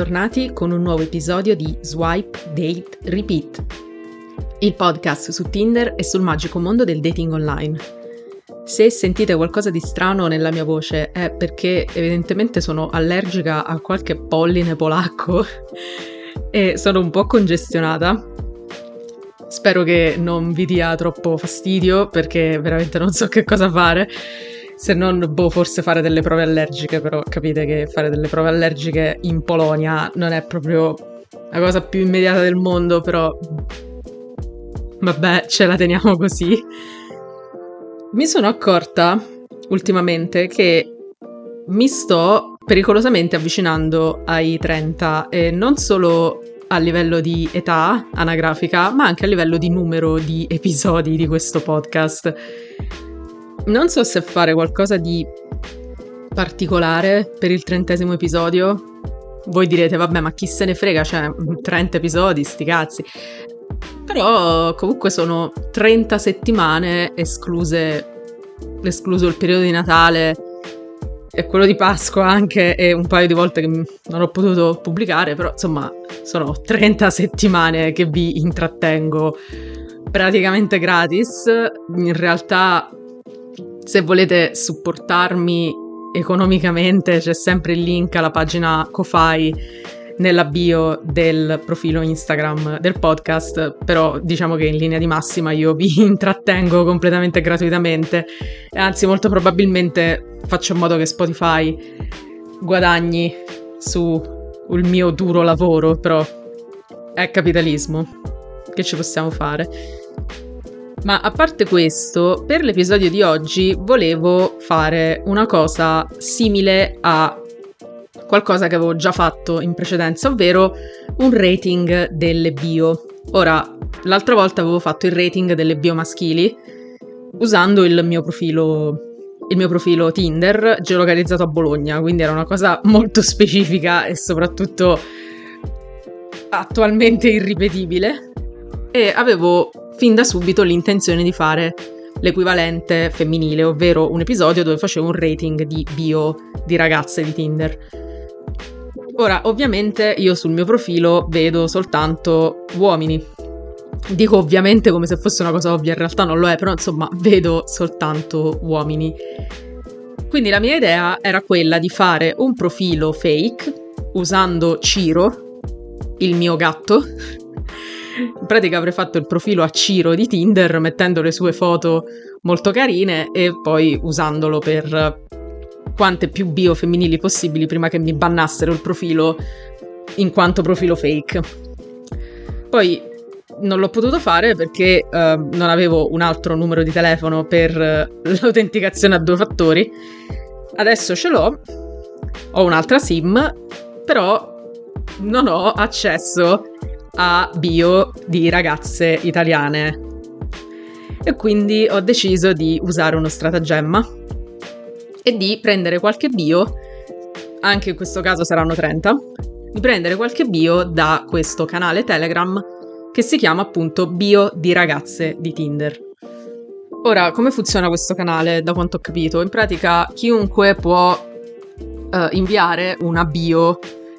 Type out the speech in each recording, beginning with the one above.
Bentornati con un nuovo episodio di Swipe, Date, Repeat, il podcast su Tinder e sul magico mondo del dating online. Se sentite qualcosa di strano nella mia voce è perché evidentemente sono allergica a qualche polline polacco e sono un po' congestionata. Spero che non vi dia troppo fastidio perché veramente non so che cosa fare se non, boh, forse fare delle prove allergiche, però capite che fare delle prove allergiche in Polonia non è proprio la cosa più immediata del mondo, però vabbè, ce la teniamo così. Mi sono accorta ultimamente che mi sto pericolosamente avvicinando ai 30 e non solo a livello di età anagrafica, ma anche a livello di numero di episodi di questo podcast. Non so se fare qualcosa di particolare per il trentesimo episodio. Voi direte, vabbè, ma chi se ne frega, cioè 30 episodi, sti cazzi. Però comunque sono 30 settimane escluse, escluso il periodo di Natale e quello di Pasqua anche e un paio di volte che non ho potuto pubblicare, però insomma sono 30 settimane che vi intrattengo praticamente gratis. In realtà se volete supportarmi economicamente c'è sempre il link alla pagina Ko-Fi nella bio del profilo Instagram del podcast, però diciamo che in linea di massima io vi intrattengo completamente gratuitamente e anzi molto probabilmente faccio in modo che Spotify guadagni sul mio duro lavoro, però è capitalismo. Che ci possiamo fare? Ma a parte questo, per l'episodio di oggi volevo fare una cosa simile a qualcosa che avevo già fatto in precedenza, ovvero un rating delle bio. Ora, l'altra volta avevo fatto il rating delle bio maschili usando il mio profilo il mio profilo Tinder geolocalizzato a Bologna, quindi era una cosa molto specifica e soprattutto attualmente irripetibile. E avevo fin da subito l'intenzione di fare l'equivalente femminile, ovvero un episodio dove facevo un rating di bio di ragazze di Tinder. Ora, ovviamente io sul mio profilo vedo soltanto uomini. Dico ovviamente come se fosse una cosa ovvia, in realtà non lo è, però insomma vedo soltanto uomini. Quindi la mia idea era quella di fare un profilo fake usando Ciro, il mio gatto, in pratica avrei fatto il profilo a Ciro di Tinder mettendo le sue foto molto carine e poi usandolo per quante più bio femminili possibili prima che mi bannassero il profilo in quanto profilo fake. Poi non l'ho potuto fare perché uh, non avevo un altro numero di telefono per uh, l'autenticazione a due fattori. Adesso ce l'ho, ho un'altra SIM, però non ho accesso a bio di ragazze italiane. E quindi ho deciso di usare uno stratagemma e di prendere qualche bio, anche in questo caso saranno 30, di prendere qualche bio da questo canale Telegram che si chiama appunto Bio di ragazze di Tinder. Ora, come funziona questo canale, da quanto ho capito? In pratica chiunque può uh, inviare una bio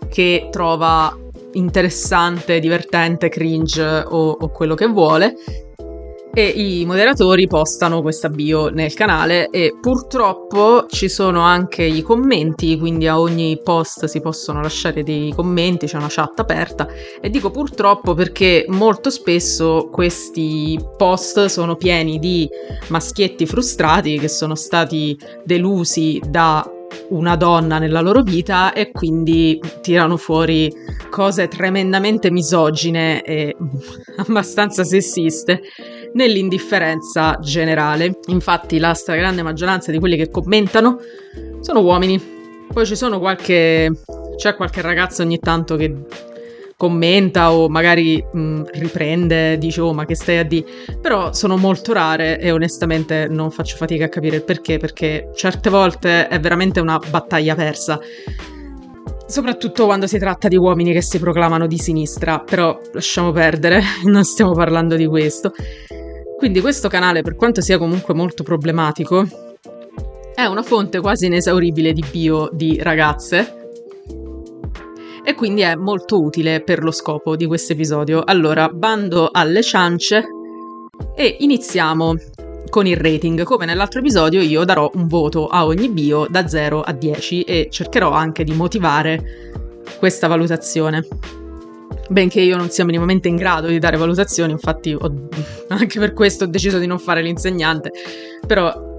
che trova interessante, divertente, cringe o, o quello che vuole. E i moderatori postano questa bio nel canale e purtroppo ci sono anche i commenti, quindi a ogni post si possono lasciare dei commenti, c'è una chat aperta. E dico purtroppo perché molto spesso questi post sono pieni di maschietti frustrati che sono stati delusi da una donna nella loro vita e quindi tirano fuori cose tremendamente misogine e abbastanza sessiste nell'indifferenza generale. Infatti la stragrande maggioranza di quelli che commentano sono uomini. Poi ci sono qualche c'è qualche ragazzo ogni tanto che commenta o magari mh, riprende, dice oh ma che stai a di, però sono molto rare e onestamente non faccio fatica a capire il perché, perché certe volte è veramente una battaglia persa. Soprattutto quando si tratta di uomini che si proclamano di sinistra, però lasciamo perdere, non stiamo parlando di questo. Quindi questo canale, per quanto sia comunque molto problematico, è una fonte quasi inesauribile di bio di ragazze e quindi è molto utile per lo scopo di questo episodio. Allora, bando alle ciance e iniziamo con il rating. Come nell'altro episodio io darò un voto a ogni bio da 0 a 10 e cercherò anche di motivare questa valutazione. Benché io non sia minimamente in grado di dare valutazioni, infatti ho, anche per questo ho deciso di non fare l'insegnante, però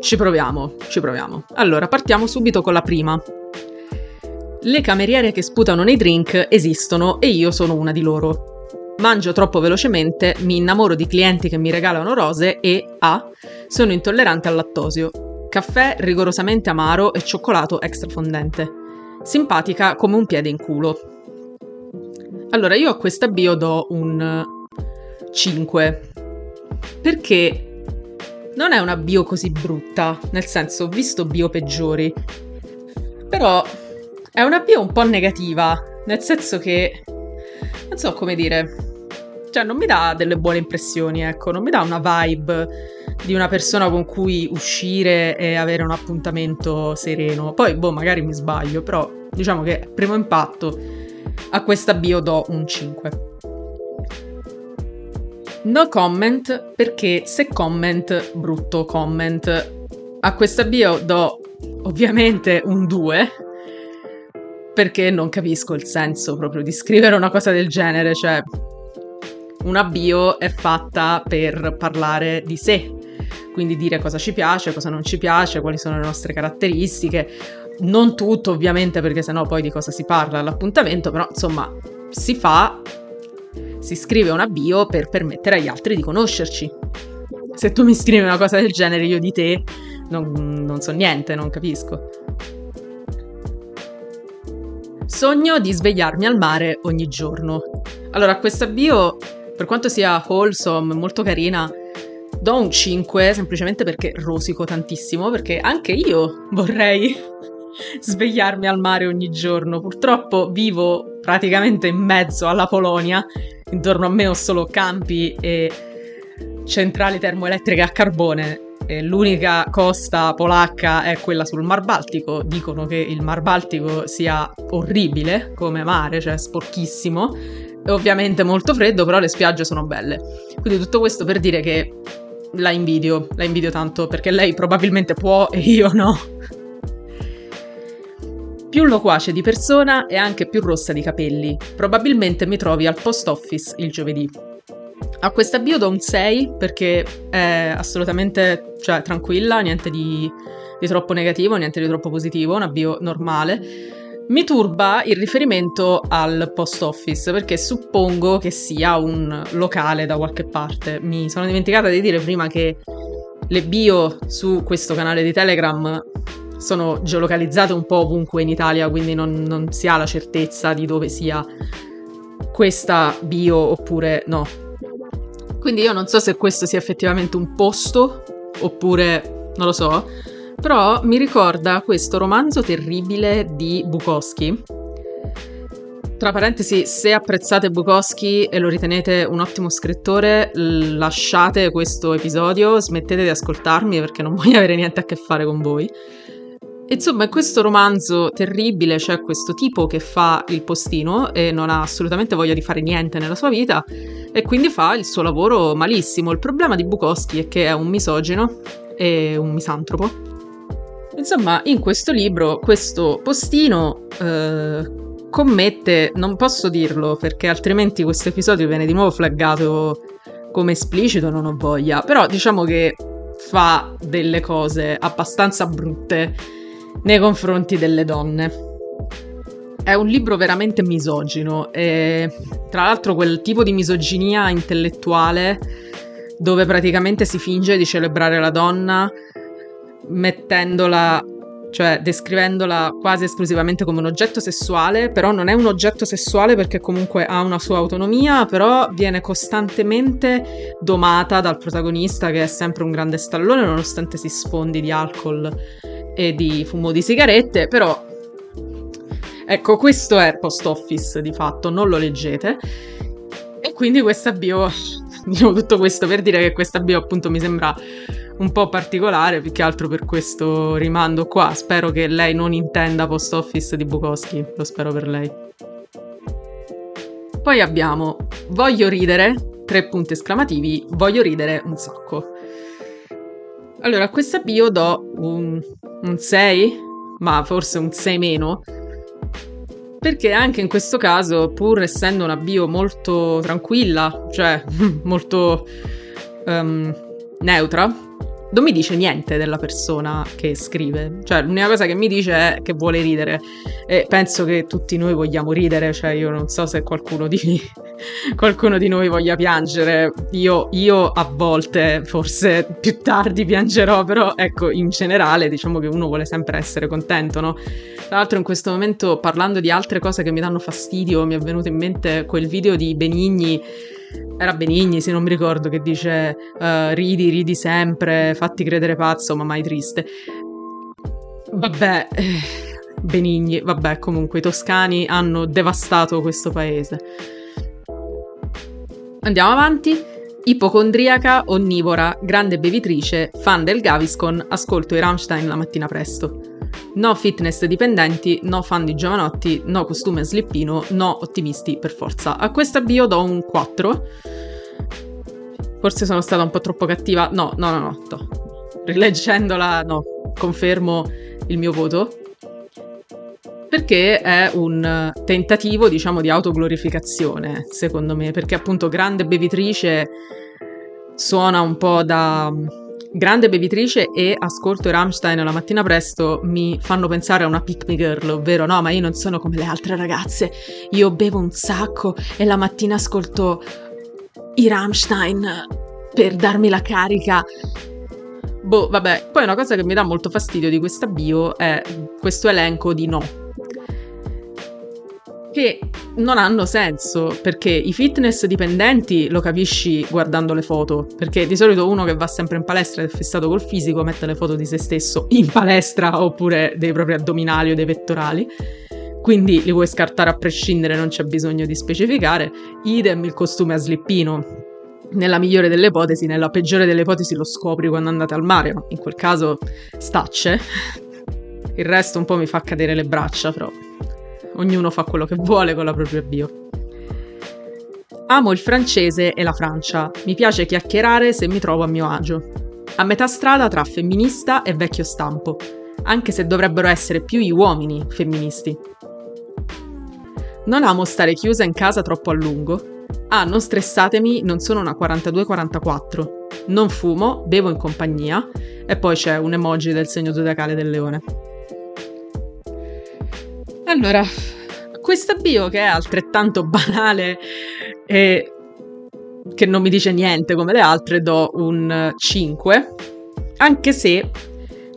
ci proviamo, ci proviamo. Allora, partiamo subito con la prima. Le cameriere che sputano nei drink esistono e io sono una di loro. Mangio troppo velocemente, mi innamoro di clienti che mi regalano rose e A. Sono intollerante al lattosio. Caffè rigorosamente amaro e cioccolato extra fondente. Simpatica come un piede in culo. Allora, io a questa bio do un 5. Perché non è una bio così brutta, nel senso, ho visto bio peggiori. Però è una bio un po' negativa, nel senso che non so come dire. Cioè, non mi dà delle buone impressioni, ecco, non mi dà una vibe di una persona con cui uscire e avere un appuntamento sereno. Poi, boh, magari mi sbaglio, però diciamo che primo impatto a questa bio do un 5. No comment perché se comment, brutto comment. A questa bio do ovviamente un 2 perché non capisco il senso proprio di scrivere una cosa del genere, cioè una bio è fatta per parlare di sé, quindi dire cosa ci piace, cosa non ci piace, quali sono le nostre caratteristiche, non tutto ovviamente perché sennò poi di cosa si parla all'appuntamento, però insomma si fa, si scrive una bio per permettere agli altri di conoscerci. Se tu mi scrivi una cosa del genere io di te non, non so niente, non capisco. Sogno di svegliarmi al mare ogni giorno. Allora, questa bio, per quanto sia wholesome, molto carina, do un 5 semplicemente perché rosico tantissimo, perché anche io vorrei svegliarmi al mare ogni giorno. Purtroppo vivo praticamente in mezzo alla Polonia, intorno a me ho solo campi e centrali termoelettriche a carbone eh, l'unica costa polacca è quella sul Mar Baltico. Dicono che il Mar Baltico sia orribile come mare, cioè sporchissimo. E ovviamente molto freddo, però le spiagge sono belle. Quindi tutto questo per dire che la invidio, la invidio tanto perché lei probabilmente può e io no. Più loquace di persona e anche più rossa di capelli. Probabilmente mi trovi al post office il giovedì. A questa bio do un 6 perché è assolutamente cioè, tranquilla, niente di, di troppo negativo, niente di troppo positivo, una bio normale. Mi turba il riferimento al post office perché suppongo che sia un locale da qualche parte. Mi sono dimenticata di dire prima che le bio su questo canale di Telegram sono geolocalizzate un po' ovunque in Italia, quindi non, non si ha la certezza di dove sia questa bio oppure no. Quindi io non so se questo sia effettivamente un posto oppure non lo so, però mi ricorda questo romanzo terribile di Bukowski. Tra parentesi, se apprezzate Bukowski e lo ritenete un ottimo scrittore, lasciate questo episodio, smettete di ascoltarmi perché non voglio avere niente a che fare con voi. Insomma, in questo romanzo terribile c'è questo tipo che fa il postino e non ha assolutamente voglia di fare niente nella sua vita e quindi fa il suo lavoro malissimo. Il problema di Bukowski è che è un misogino e un misantropo. Insomma, in questo libro questo postino eh, commette, non posso dirlo perché altrimenti questo episodio viene di nuovo flaggato come esplicito, non ho voglia, però diciamo che fa delle cose abbastanza brutte nei confronti delle donne. È un libro veramente misogino e tra l'altro quel tipo di misoginia intellettuale dove praticamente si finge di celebrare la donna mettendola cioè descrivendola quasi esclusivamente come un oggetto sessuale, però non è un oggetto sessuale perché comunque ha una sua autonomia, però viene costantemente domata dal protagonista che è sempre un grande stallone nonostante si sfondi di alcol e di fumo di sigarette, però ecco, questo è post office di fatto, non lo leggete. E quindi questa bio, diciamo tutto questo per dire che questa bio appunto mi sembra un po' particolare, più che altro per questo rimando qua. Spero che lei non intenda post office di Bukowski, lo spero per lei. Poi abbiamo Voglio ridere, tre punti esclamativi, voglio ridere un sacco. Allora, a questa bio do un, un 6, ma forse un 6 meno, perché anche in questo caso, pur essendo una bio molto tranquilla, cioè molto um, neutra, non mi dice niente della persona che scrive. Cioè, l'unica cosa che mi dice è che vuole ridere. E penso che tutti noi vogliamo ridere. Cioè, io non so se qualcuno di, qualcuno di noi voglia piangere. Io, io, a volte, forse più tardi piangerò, però ecco, in generale, diciamo che uno vuole sempre essere contento, no? Tra l'altro, in questo momento, parlando di altre cose che mi danno fastidio, mi è venuto in mente quel video di Benigni era Benigni, se non mi ricordo, che dice uh, ridi, ridi sempre, fatti credere pazzo, ma mai triste. Vabbè, eh, Benigni, vabbè, comunque i toscani hanno devastato questo paese. Andiamo avanti. Ipocondriaca, onnivora, grande bevitrice, fan del Gaviscon, ascolto i Rammstein la mattina presto. No fitness dipendenti, no fan di giovanotti, no costume slippino, no ottimisti per forza. A questa bio do un 4. Forse sono stata un po' troppo cattiva. No, no, no, no. no. Rileggendola, no, confermo il mio voto. Perché è un tentativo, diciamo, di autoglorificazione, secondo me. Perché appunto grande bevitrice suona un po' da grande bevitrice e ascolto Rammstein la mattina presto mi fanno pensare a una pick me girl, ovvero no, ma io non sono come le altre ragazze, io bevo un sacco e la mattina ascolto i Rammstein per darmi la carica. Boh, vabbè, poi una cosa che mi dà molto fastidio di questa bio è questo elenco di no che non hanno senso perché i fitness dipendenti lo capisci guardando le foto perché di solito uno che va sempre in palestra ed è fissato col fisico mette le foto di se stesso in palestra oppure dei propri addominali o dei pettorali. Quindi li puoi scartare a prescindere non c'è bisogno di specificare. Idem il costume a slippino. Nella migliore delle ipotesi, nella peggiore delle ipotesi lo scopri quando andate al mare, ma in quel caso stacce. Il resto un po' mi fa cadere le braccia, però ognuno fa quello che vuole con la propria bio. Amo il francese e la Francia, mi piace chiacchierare se mi trovo a mio agio. A metà strada tra femminista e vecchio stampo, anche se dovrebbero essere più gli uomini femministi. Non amo stare chiusa in casa troppo a lungo. Ah, non stressatemi, non sono una 42-44. Non fumo, bevo in compagnia e poi c'è un emoji del segno zodiacale del leone. Allora, questa bio che è altrettanto banale e che non mi dice niente come le altre, do un 5, anche se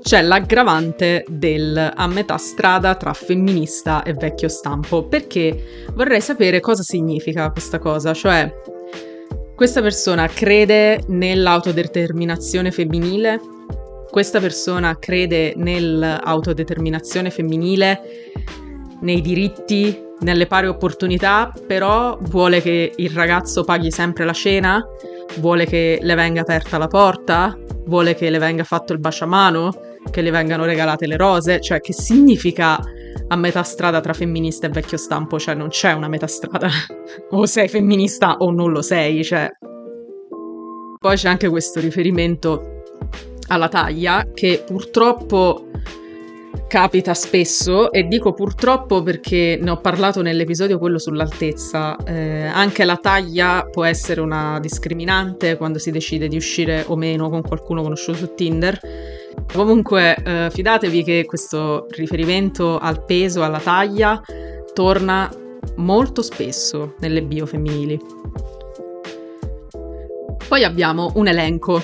c'è l'aggravante del a metà strada tra femminista e vecchio stampo, perché vorrei sapere cosa significa questa cosa, cioè questa persona crede nell'autodeterminazione femminile, questa persona crede nell'autodeterminazione femminile nei diritti, nelle pari opportunità, però vuole che il ragazzo paghi sempre la cena, vuole che le venga aperta la porta, vuole che le venga fatto il baciamano, che le vengano regalate le rose, cioè che significa a metà strada tra femminista e vecchio stampo, cioè non c'è una metà strada, o sei femminista o non lo sei, cioè... Poi c'è anche questo riferimento alla taglia che purtroppo capita spesso e dico purtroppo perché ne ho parlato nell'episodio quello sull'altezza. Eh, anche la taglia può essere una discriminante quando si decide di uscire o meno con qualcuno conosciuto su Tinder. Comunque eh, fidatevi che questo riferimento al peso, alla taglia, torna molto spesso nelle bio femminili. Poi abbiamo un elenco.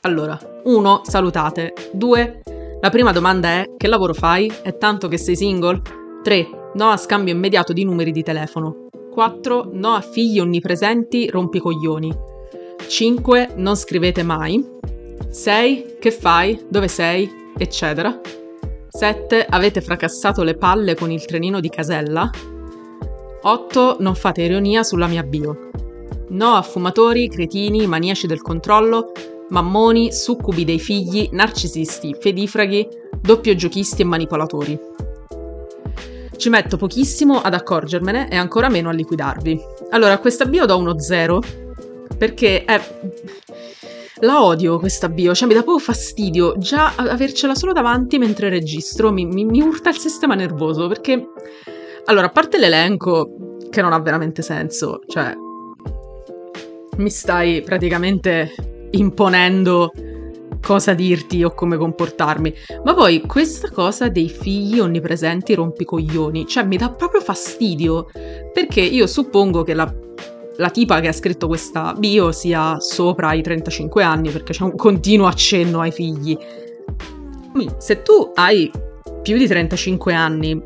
Allora, 1. Salutate. 2 La prima domanda è che lavoro fai? È tanto che sei single? 3. No a scambio immediato di numeri di telefono. 4. No a figli onnipresenti rompicoglioni. 5. Non scrivete mai. 6. Che fai? Dove sei? Eccetera. 7. Avete fracassato le palle con il trenino di Casella. 8. Non fate ironia sulla mia bio. No a fumatori, cretini, maniaci del controllo, mammoni, succubi dei figli, narcisisti, fedifraghi, doppio giochisti e manipolatori. Ci metto pochissimo ad accorgermene e ancora meno a liquidarvi. Allora, a questa bio do uno 0 perché è... La odio questa bio, cioè mi dà proprio fastidio già avercela solo davanti mentre registro, mi, mi, mi urta il sistema nervoso perché... Allora, a parte l'elenco, che non ha veramente senso, cioè mi stai praticamente imponendo cosa dirti o come comportarmi. Ma poi questa cosa dei figli onnipresenti rompicoglioni, cioè mi dà proprio fastidio, perché io suppongo che la, la tipa che ha scritto questa bio sia sopra i 35 anni, perché c'è un continuo accenno ai figli. Se tu hai più di 35 anni,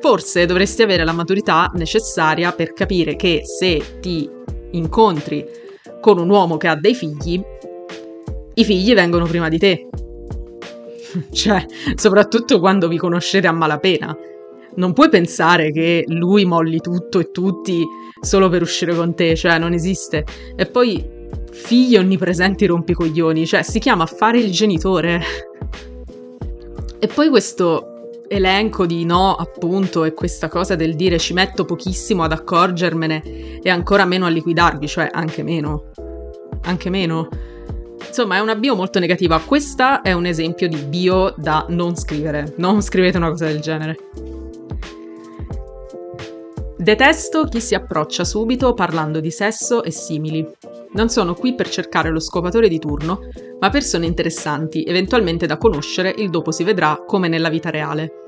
forse dovresti avere la maturità necessaria per capire che se ti incontri con un uomo che ha dei figli, i figli vengono prima di te. cioè, soprattutto quando vi conoscete a malapena. Non puoi pensare che lui molli tutto e tutti solo per uscire con te, cioè non esiste. E poi figli onnipresenti rompicoglioni, cioè si chiama fare il genitore. e poi questo elenco di no, appunto, e questa cosa del dire ci metto pochissimo ad accorgermene e ancora meno a liquidarvi, cioè anche meno. Anche meno. Insomma, è una bio molto negativa. Questa è un esempio di bio da non scrivere. Non scrivete una cosa del genere. Detesto chi si approccia subito parlando di sesso e simili. Non sono qui per cercare lo scopatore di turno, ma persone interessanti, eventualmente da conoscere, il dopo si vedrà come nella vita reale.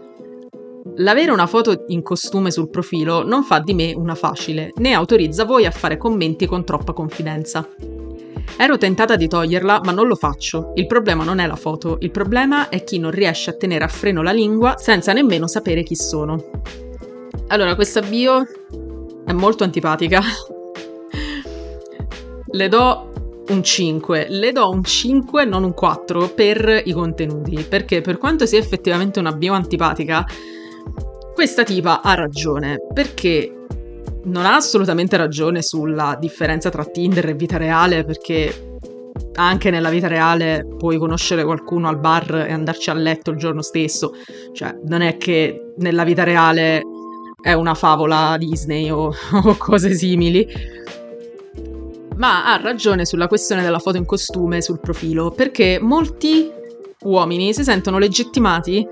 L'avere una foto in costume sul profilo non fa di me una facile, né autorizza voi a fare commenti con troppa confidenza. Ero tentata di toglierla, ma non lo faccio. Il problema non è la foto, il problema è chi non riesce a tenere a freno la lingua senza nemmeno sapere chi sono. Allora, questa bio è molto antipatica. Le do un 5, le do un 5, non un 4 per i contenuti, perché per quanto sia effettivamente una bio antipatica, questa tipa ha ragione, perché non ha assolutamente ragione sulla differenza tra Tinder e vita reale, perché anche nella vita reale puoi conoscere qualcuno al bar e andarci a letto il giorno stesso. Cioè, non è che nella vita reale è una favola Disney o, o cose simili. Ma ha ragione sulla questione della foto in costume sul profilo, perché molti uomini si sentono legittimati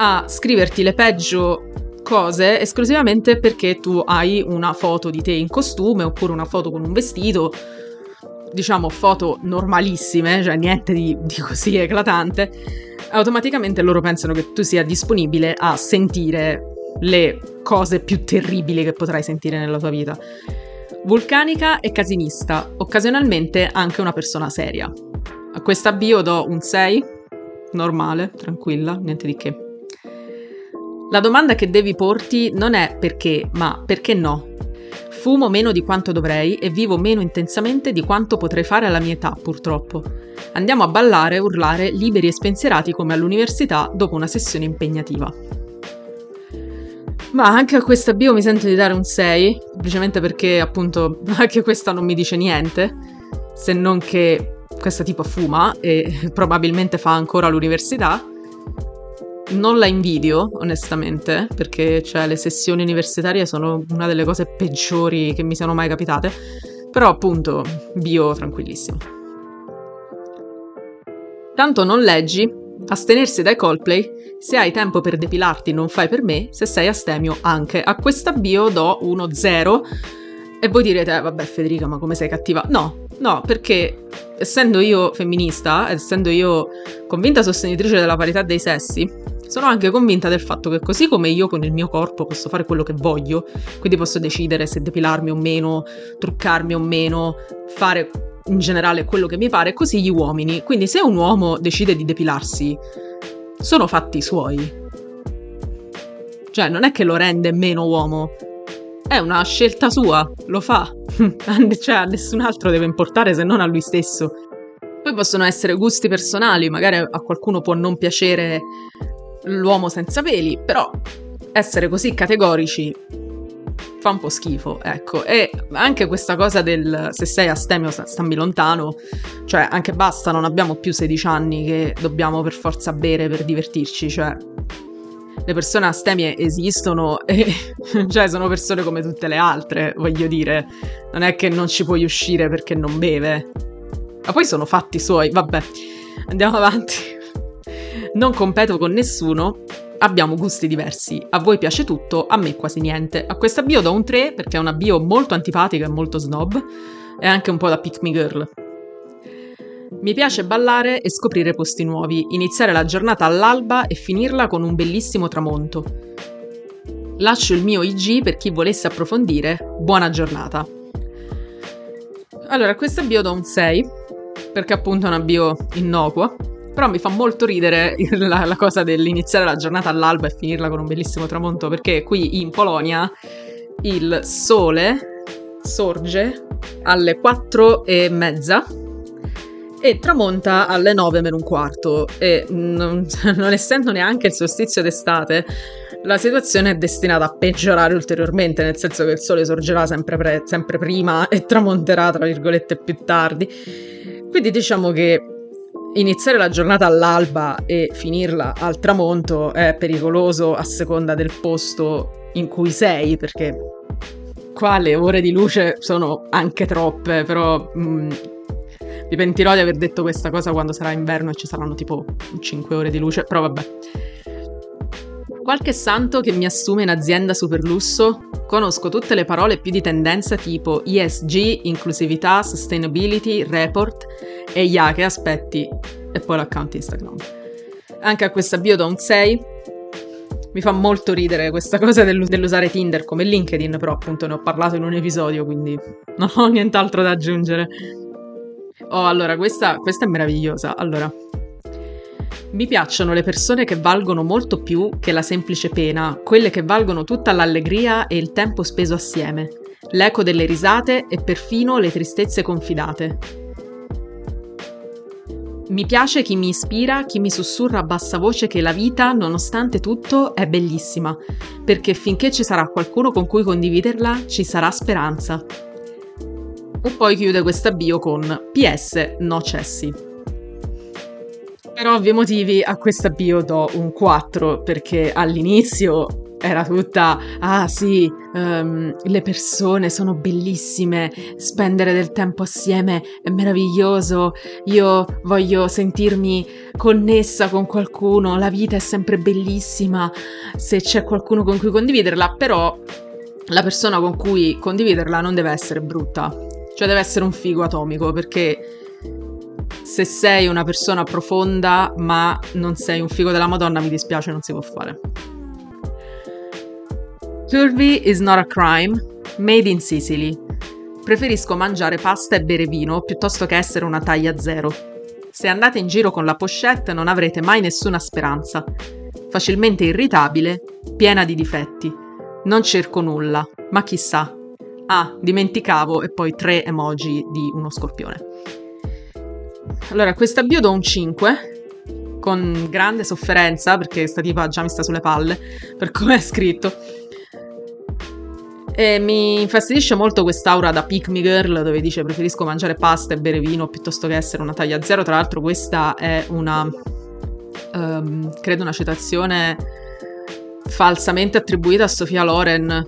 a scriverti le peggio cose esclusivamente perché tu hai una foto di te in costume oppure una foto con un vestito, diciamo foto normalissime, cioè niente di, di così eclatante, automaticamente loro pensano che tu sia disponibile a sentire le cose più terribili che potrai sentire nella tua vita. Vulcanica e casinista, occasionalmente anche una persona seria. A questa bio do un 6, normale, tranquilla, niente di che. La domanda che devi porti non è perché, ma perché no. Fumo meno di quanto dovrei e vivo meno intensamente di quanto potrei fare alla mia età, purtroppo. Andiamo a ballare e urlare liberi e spensierati come all'università dopo una sessione impegnativa. Ma anche a questa bio mi sento di dare un 6, semplicemente perché appunto anche questa non mi dice niente, se non che questa tipo fuma e probabilmente fa ancora l'università non la invidio, onestamente, perché cioè, le sessioni universitarie sono una delle cose peggiori che mi siano mai capitate. Però, appunto, bio tranquillissimo. Tanto non leggi, astenersi dai Coldplay, se hai tempo per depilarti non fai per me, se sei astemio anche. A questa bio do uno 0 e voi direte, eh, vabbè Federica, ma come sei cattiva? No, no, perché essendo io femminista, essendo io convinta sostenitrice della parità dei sessi, sono anche convinta del fatto che così come io con il mio corpo posso fare quello che voglio, quindi posso decidere se depilarmi o meno, truccarmi o meno, fare in generale quello che mi pare, così gli uomini. Quindi se un uomo decide di depilarsi, sono fatti suoi. Cioè, non è che lo rende meno uomo, è una scelta sua, lo fa. cioè, a nessun altro deve importare se non a lui stesso. Poi possono essere gusti personali, magari a qualcuno può non piacere l'uomo senza peli, però essere così categorici fa un po' schifo, ecco. E anche questa cosa del se sei astemio stammi lontano, cioè anche basta, non abbiamo più 16 anni che dobbiamo per forza bere per divertirci, cioè le persone astemie esistono e cioè sono persone come tutte le altre, voglio dire, non è che non ci puoi uscire perché non beve. Ma poi sono fatti suoi, vabbè. Andiamo avanti. Non competo con nessuno, abbiamo gusti diversi. A voi piace tutto, a me quasi niente. A questa bio do un 3 perché è una bio molto antipatica e molto snob e anche un po' da pick me girl. Mi piace ballare e scoprire posti nuovi, iniziare la giornata all'alba e finirla con un bellissimo tramonto. Lascio il mio IG per chi volesse approfondire. Buona giornata. Allora, questa bio do un 6 perché appunto è una bio innocua però mi fa molto ridere la, la cosa dell'iniziare la giornata all'alba e finirla con un bellissimo tramonto, perché qui in Polonia il sole sorge alle 4 e mezza e tramonta alle 9 meno un quarto. E non, non, essendo neanche il solstizio d'estate la situazione è destinata a peggiorare ulteriormente nel senso che il sole sorgerà sempre, pre- sempre prima e tramonterà tra virgolette più tardi. Quindi diciamo che iniziare la giornata all'alba e finirla al tramonto è pericoloso a seconda del posto in cui sei, perché qua le ore di luce sono anche troppe, però mh, mm, mi pentirò di aver detto questa cosa quando sarà inverno e ci saranno tipo 5 ore di luce, però vabbè. Qualche santo che mi assume in azienda super lusso? Conosco tutte le parole più di tendenza tipo ESG, inclusività, sustainability, report e ya che aspetti e poi l'account Instagram. Anche a questa bio do un 6. Mi fa molto ridere questa cosa dell'usare Tinder come LinkedIn, però appunto ne ho parlato in un episodio, quindi non ho nient'altro da aggiungere. Oh, allora, questa, questa è meravigliosa. Allora, mi piacciono le persone che valgono molto più che la semplice pena, quelle che valgono tutta l'allegria e il tempo speso assieme, l'eco delle risate e perfino le tristezze confidate. Mi piace chi mi ispira, chi mi sussurra a bassa voce che la vita, nonostante tutto, è bellissima, perché finché ci sarà qualcuno con cui condividerla, ci sarà speranza. E poi chiude questa bio con PS no cessi. Per ovvi motivi a questa bio do un 4 perché all'inizio era tutta, ah sì, um, le persone sono bellissime, spendere del tempo assieme è meraviglioso, io voglio sentirmi connessa con qualcuno, la vita è sempre bellissima se c'è qualcuno con cui condividerla, però la persona con cui condividerla non deve essere brutta, cioè deve essere un figo atomico perché se sei una persona profonda ma non sei un figo della Madonna, mi dispiace, non si può fare. Curvy is not a crime, made in Sicily. Preferisco mangiare pasta e bere vino piuttosto che essere una taglia zero. Se andate in giro con la pochette non avrete mai nessuna speranza. Facilmente irritabile, piena di difetti. Non cerco nulla, ma chissà. Ah, dimenticavo e poi tre emoji di uno scorpione. Allora, questa bio do un 5 con grande sofferenza perché sta tipa già mi sta sulle palle per come è scritto. E mi infastidisce molto quest'aura da pick me girl dove dice preferisco mangiare pasta e bere vino piuttosto che essere una taglia zero. Tra l'altro questa è una, um, credo una citazione falsamente attribuita a Sofia Loren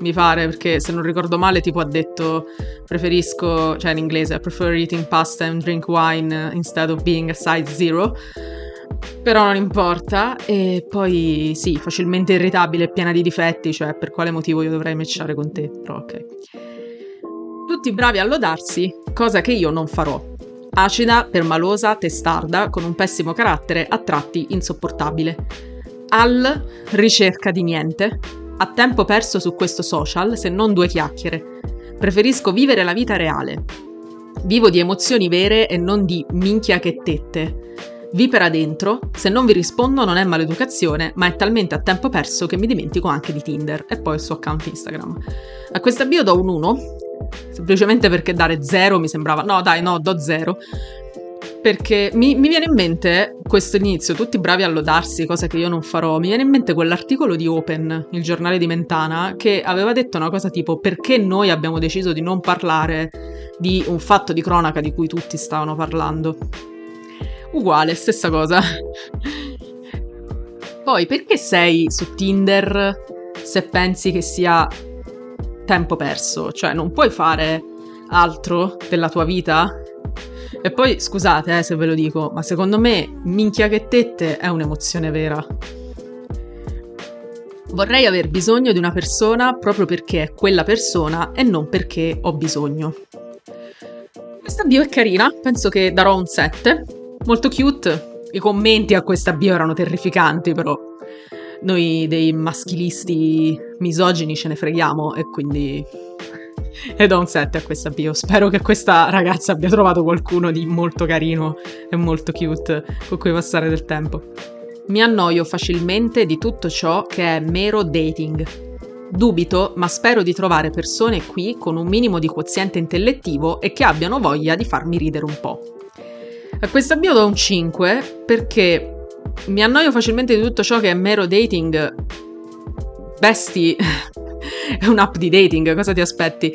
mi pare, perché se non ricordo male, tipo ha detto preferisco, cioè in inglese, I prefer eating pasta and drink wine instead of being a size zero. Però non importa. E poi sì, facilmente irritabile e piena di difetti, cioè per quale motivo io dovrei matchare con te? Però ok. Tutti bravi a lodarsi, cosa che io non farò. Acida, permalosa, testarda, con un pessimo carattere, a tratti insopportabile. Al ricerca di niente, a tempo perso su questo social se non due chiacchiere. Preferisco vivere la vita reale. Vivo di emozioni vere e non di minchia che tette. Vipera dentro, se non vi rispondo non è maleducazione, ma è talmente a tempo perso che mi dimentico anche di Tinder e poi il suo account Instagram. A questa bio do un 1, semplicemente perché dare 0 mi sembrava... No dai, no, do 0. Perché mi, mi, viene in mente questo inizio, tutti bravi a lodarsi, cosa che io non farò. Mi viene in mente quell'articolo di Open, il giornale di Mentana, che aveva detto una cosa tipo perché noi abbiamo deciso di non parlare di un fatto di cronaca di cui tutti stavano parlando. Uguale, stessa cosa. Poi, perché sei su Tinder se pensi che sia tempo perso? Cioè, non puoi fare altro della tua vita? E poi, scusate eh, se ve lo dico, ma secondo me minchia che tette è un'emozione vera. Vorrei aver bisogno di una persona proprio perché è quella persona e non perché ho bisogno. Questa bio è carina, penso che darò un 7 molto cute. I commenti a questa bio erano terrificanti, però noi dei maschilisti misogini ce ne freghiamo e quindi e do un 7 a questa bio. Spero che questa ragazza abbia trovato qualcuno di molto carino e molto cute con cui passare del tempo. Mi annoio facilmente di tutto ciò che è mero dating. Dubito, ma spero di trovare persone qui con un minimo di quoziente intellettivo e che abbiano voglia di farmi ridere un po'. A questa bio do un 5 perché mi annoio facilmente di tutto ciò che è mero dating. Besti è un'app di dating, cosa ti aspetti?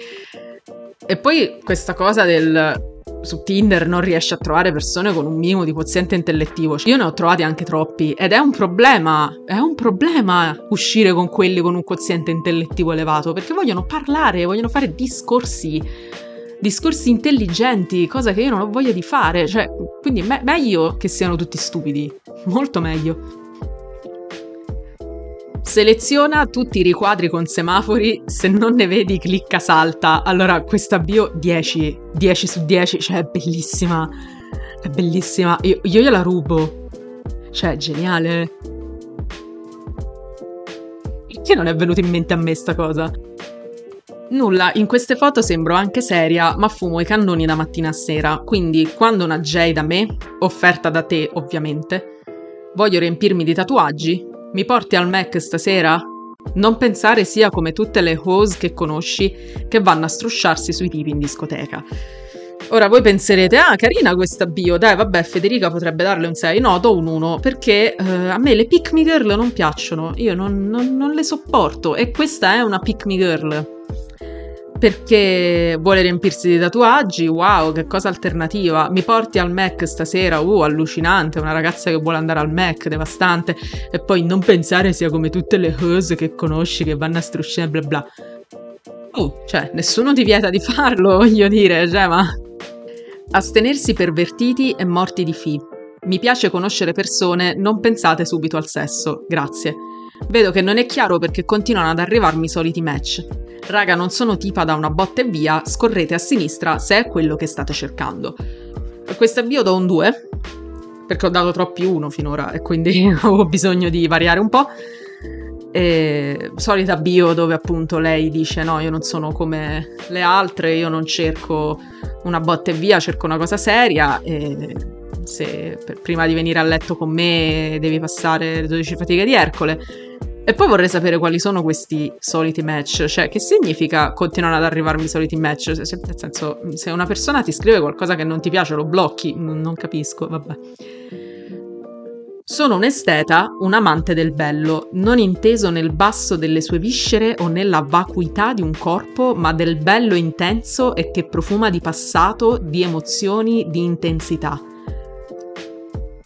E poi questa cosa del su Tinder non riesci a trovare persone con un minimo di quoziente intellettivo. Io ne ho trovati anche troppi ed è un problema, è un problema uscire con quelli con un quoziente intellettivo elevato perché vogliono parlare, vogliono fare discorsi discorsi intelligenti, cosa che io non ho voglia di fare. Cioè, quindi me- meglio che siano tutti stupidi, molto meglio. Seleziona tutti i riquadri con semafori, se non ne vedi clicca salta. Allora, questa bio 10, 10 su 10, cioè è bellissima, è bellissima. Io, io gliela rubo, cioè è geniale. Perché non è venuta in mente a me sta cosa? Nulla, in queste foto sembro anche seria, ma fumo i cannoni da mattina a sera, quindi quando una J da me, offerta da te ovviamente, voglio riempirmi di tatuaggi, mi porti al Mac stasera? Non pensare sia come tutte le hose che conosci che vanno a strusciarsi sui tipi in discoteca. Ora voi penserete, ah carina questa bio, dai vabbè Federica potrebbe darle un 6, no do un 1 perché eh, a me le pick me girl non piacciono, io non, non, non le sopporto e questa è una pick me girl perché vuole riempirsi di tatuaggi, wow, che cosa alternativa. Mi porti al Mac stasera, uh, allucinante, una ragazza che vuole andare al Mac, devastante. E poi non pensare sia come tutte le cose che conosci che vanno a strusciare, bla bla. Oh, cioè, nessuno ti vieta di farlo, voglio dire, cioè, ma... Astenersi pervertiti e morti di fi. Mi piace conoscere persone, non pensate subito al sesso, grazie. Vedo che non è chiaro perché continuano ad arrivarmi i soliti match. Raga, non sono tipa da una botta e via, scorrete a sinistra se è quello che state cercando. A questa bio do un 2, perché ho dato troppi 1 finora e quindi avevo bisogno di variare un po'. E, solita bio dove appunto lei dice no, io non sono come le altre, io non cerco una botta e via, cerco una cosa seria e se per, prima di venire a letto con me devi passare le 12 fatiche di Ercole e poi vorrei sapere quali sono questi soliti match, cioè che significa continuare ad arrivarmi i soliti match? Se, nel senso, se una persona ti scrive qualcosa che non ti piace, lo blocchi, non capisco, vabbè. Sono un esteta, un amante del bello, non inteso nel basso delle sue viscere o nella vacuità di un corpo, ma del bello intenso e che profuma di passato, di emozioni, di intensità.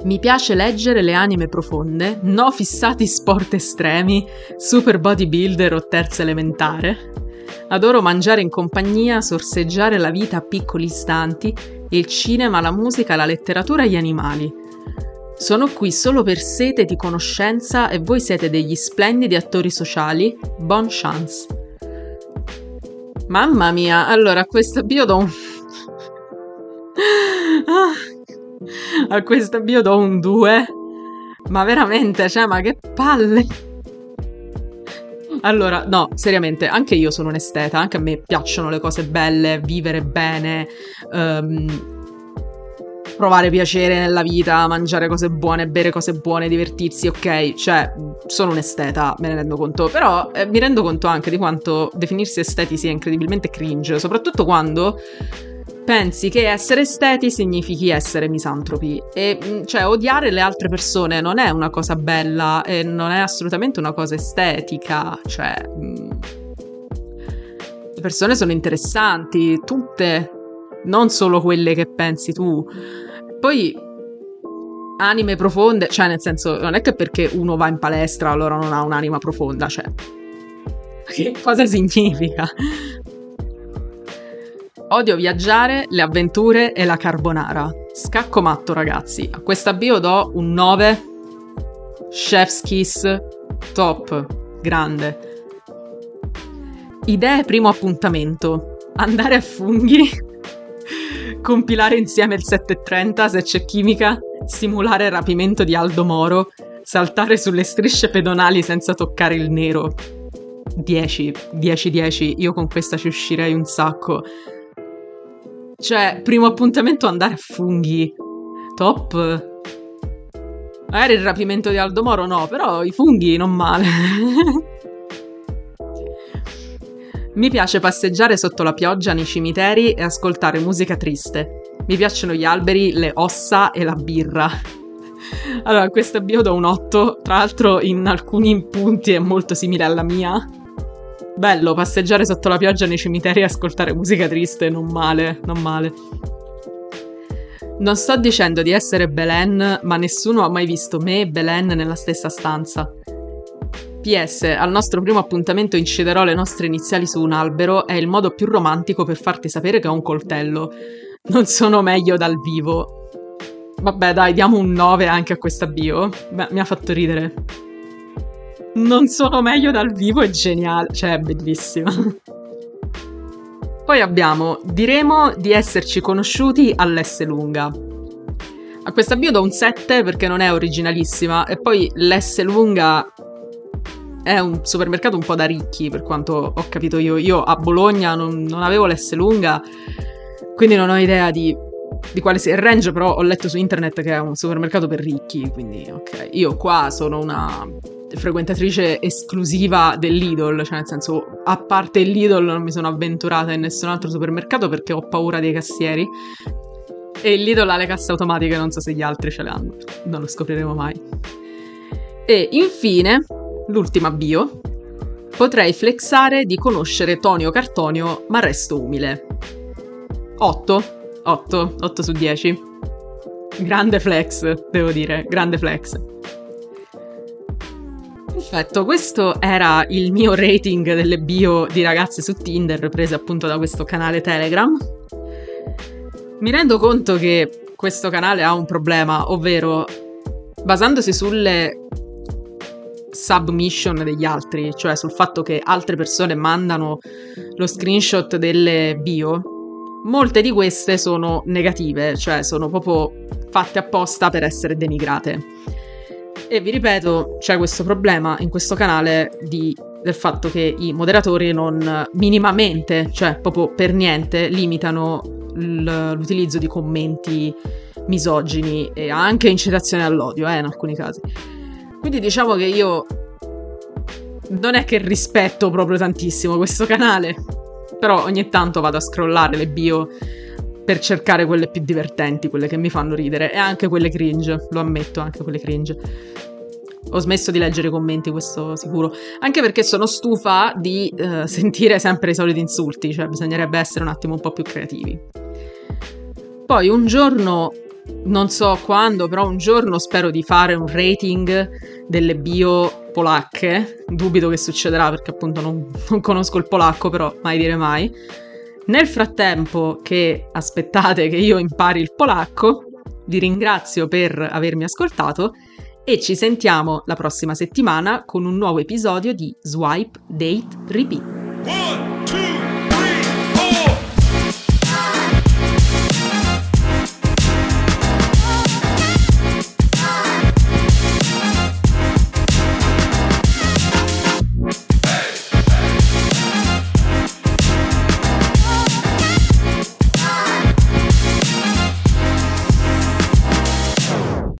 Mi piace leggere le anime profonde, no fissati sport estremi, super bodybuilder o terza elementare. Adoro mangiare in compagnia, sorseggiare la vita a piccoli istanti, il cinema, la musica, la letteratura e gli animali. Sono qui solo per sete di conoscenza e voi siete degli splendidi attori sociali. Bon chance. Mamma mia, allora a questa bio do un... ah a questa bio do un 2. Ma veramente, cioè, ma che palle. Allora, no, seriamente, anche io sono un esteta, anche a me piacciono le cose belle, vivere bene. Um, provare piacere nella vita, mangiare cose buone, bere cose buone, divertirsi, ok, cioè sono un esteta, me ne rendo conto, però eh, mi rendo conto anche di quanto definirsi esteti sia incredibilmente cringe, soprattutto quando pensi che essere esteti significhi essere misantropi e mm, cioè odiare le altre persone non è una cosa bella e non è assolutamente una cosa estetica, cioè mm, le persone sono interessanti, tutte, non solo quelle che pensi tu. Poi anime profonde, cioè nel senso non è che perché uno va in palestra allora non ha un'anima profonda, cioè che cosa significa? Odio viaggiare, le avventure e la carbonara. Scacco matto, ragazzi. A questa bio do un 9. Chef's Kiss top. Grande. Idee primo appuntamento. Andare a funghi. Compilare insieme il 730 se c'è chimica. Simulare il rapimento di Aldo Moro. Saltare sulle strisce pedonali senza toccare il nero. 10, 10, 10. Io con questa ci uscirei un sacco. Cioè, primo appuntamento andare a funghi. Top. Magari il rapimento di Aldo Moro no, però i funghi non male. Mi piace passeggiare sotto la pioggia nei cimiteri e ascoltare musica triste. Mi piacciono gli alberi, le ossa e la birra. Allora, questa bio do un 8, tra l'altro in alcuni punti è molto simile alla mia. Bello, passeggiare sotto la pioggia nei cimiteri e ascoltare musica triste, non male, non male. Non sto dicendo di essere Belen, ma nessuno ha mai visto me e Belen nella stessa stanza. PS, al nostro primo appuntamento inciderò le nostre iniziali su un albero, è il modo più romantico per farti sapere che ho un coltello. Non sono meglio dal vivo. Vabbè, dai, diamo un 9 anche a questa bio. Beh, mi ha fatto ridere non sono meglio dal vivo è geniale, cioè è bellissima. Poi abbiamo diremo di esserci conosciuti all'S lunga. A questa bio do un 7 perché non è originalissima e poi l'S lunga è un supermercato un po' da ricchi per quanto ho capito io. Io a Bologna non, non avevo l'S lunga, quindi non ho idea di, di, quale sia il range, però ho letto su internet che è un supermercato per ricchi, quindi ok. Io qua sono una frequentatrice esclusiva dell'Idol, cioè nel senso, a parte l'Idol non mi sono avventurata in nessun altro supermercato perché ho paura dei cassieri. E l'Idol ha le casse automatiche, non so se gli altri ce le hanno, non lo scopriremo mai. E infine, l'ultima bio. Potrei flexare di conoscere Tonio Cartonio, ma resto umile. 8, 8, 8 su 10. Grande flex, devo dire, grande flex. Perfetto, questo era il mio rating delle bio di ragazze su Tinder prese appunto da questo canale Telegram. Mi rendo conto che questo canale ha un problema, ovvero basandosi sulle submission degli altri, cioè sul fatto che altre persone mandano lo screenshot delle bio, molte di queste sono negative, cioè sono proprio fatte apposta per essere denigrate. E vi ripeto, c'è questo problema in questo canale di, del fatto che i moderatori non minimamente, cioè proprio per niente, limitano l'utilizzo di commenti misogini e anche incitazione all'odio, eh, in alcuni casi. Quindi diciamo che io non è che rispetto proprio tantissimo questo canale, però ogni tanto vado a scrollare le bio per cercare quelle più divertenti, quelle che mi fanno ridere e anche quelle cringe, lo ammetto, anche quelle cringe. Ho smesso di leggere i commenti, questo sicuro, anche perché sono stufa di uh, sentire sempre i soliti insulti, cioè bisognerebbe essere un attimo un po' più creativi. Poi un giorno, non so quando, però un giorno spero di fare un rating delle bio polacche, dubito che succederà perché appunto non, non conosco il polacco, però mai dire mai nel frattempo che aspettate che io impari il polacco, vi ringrazio per avermi ascoltato e ci sentiamo la prossima settimana con un nuovo episodio di Swipe Date Repeat. One, two.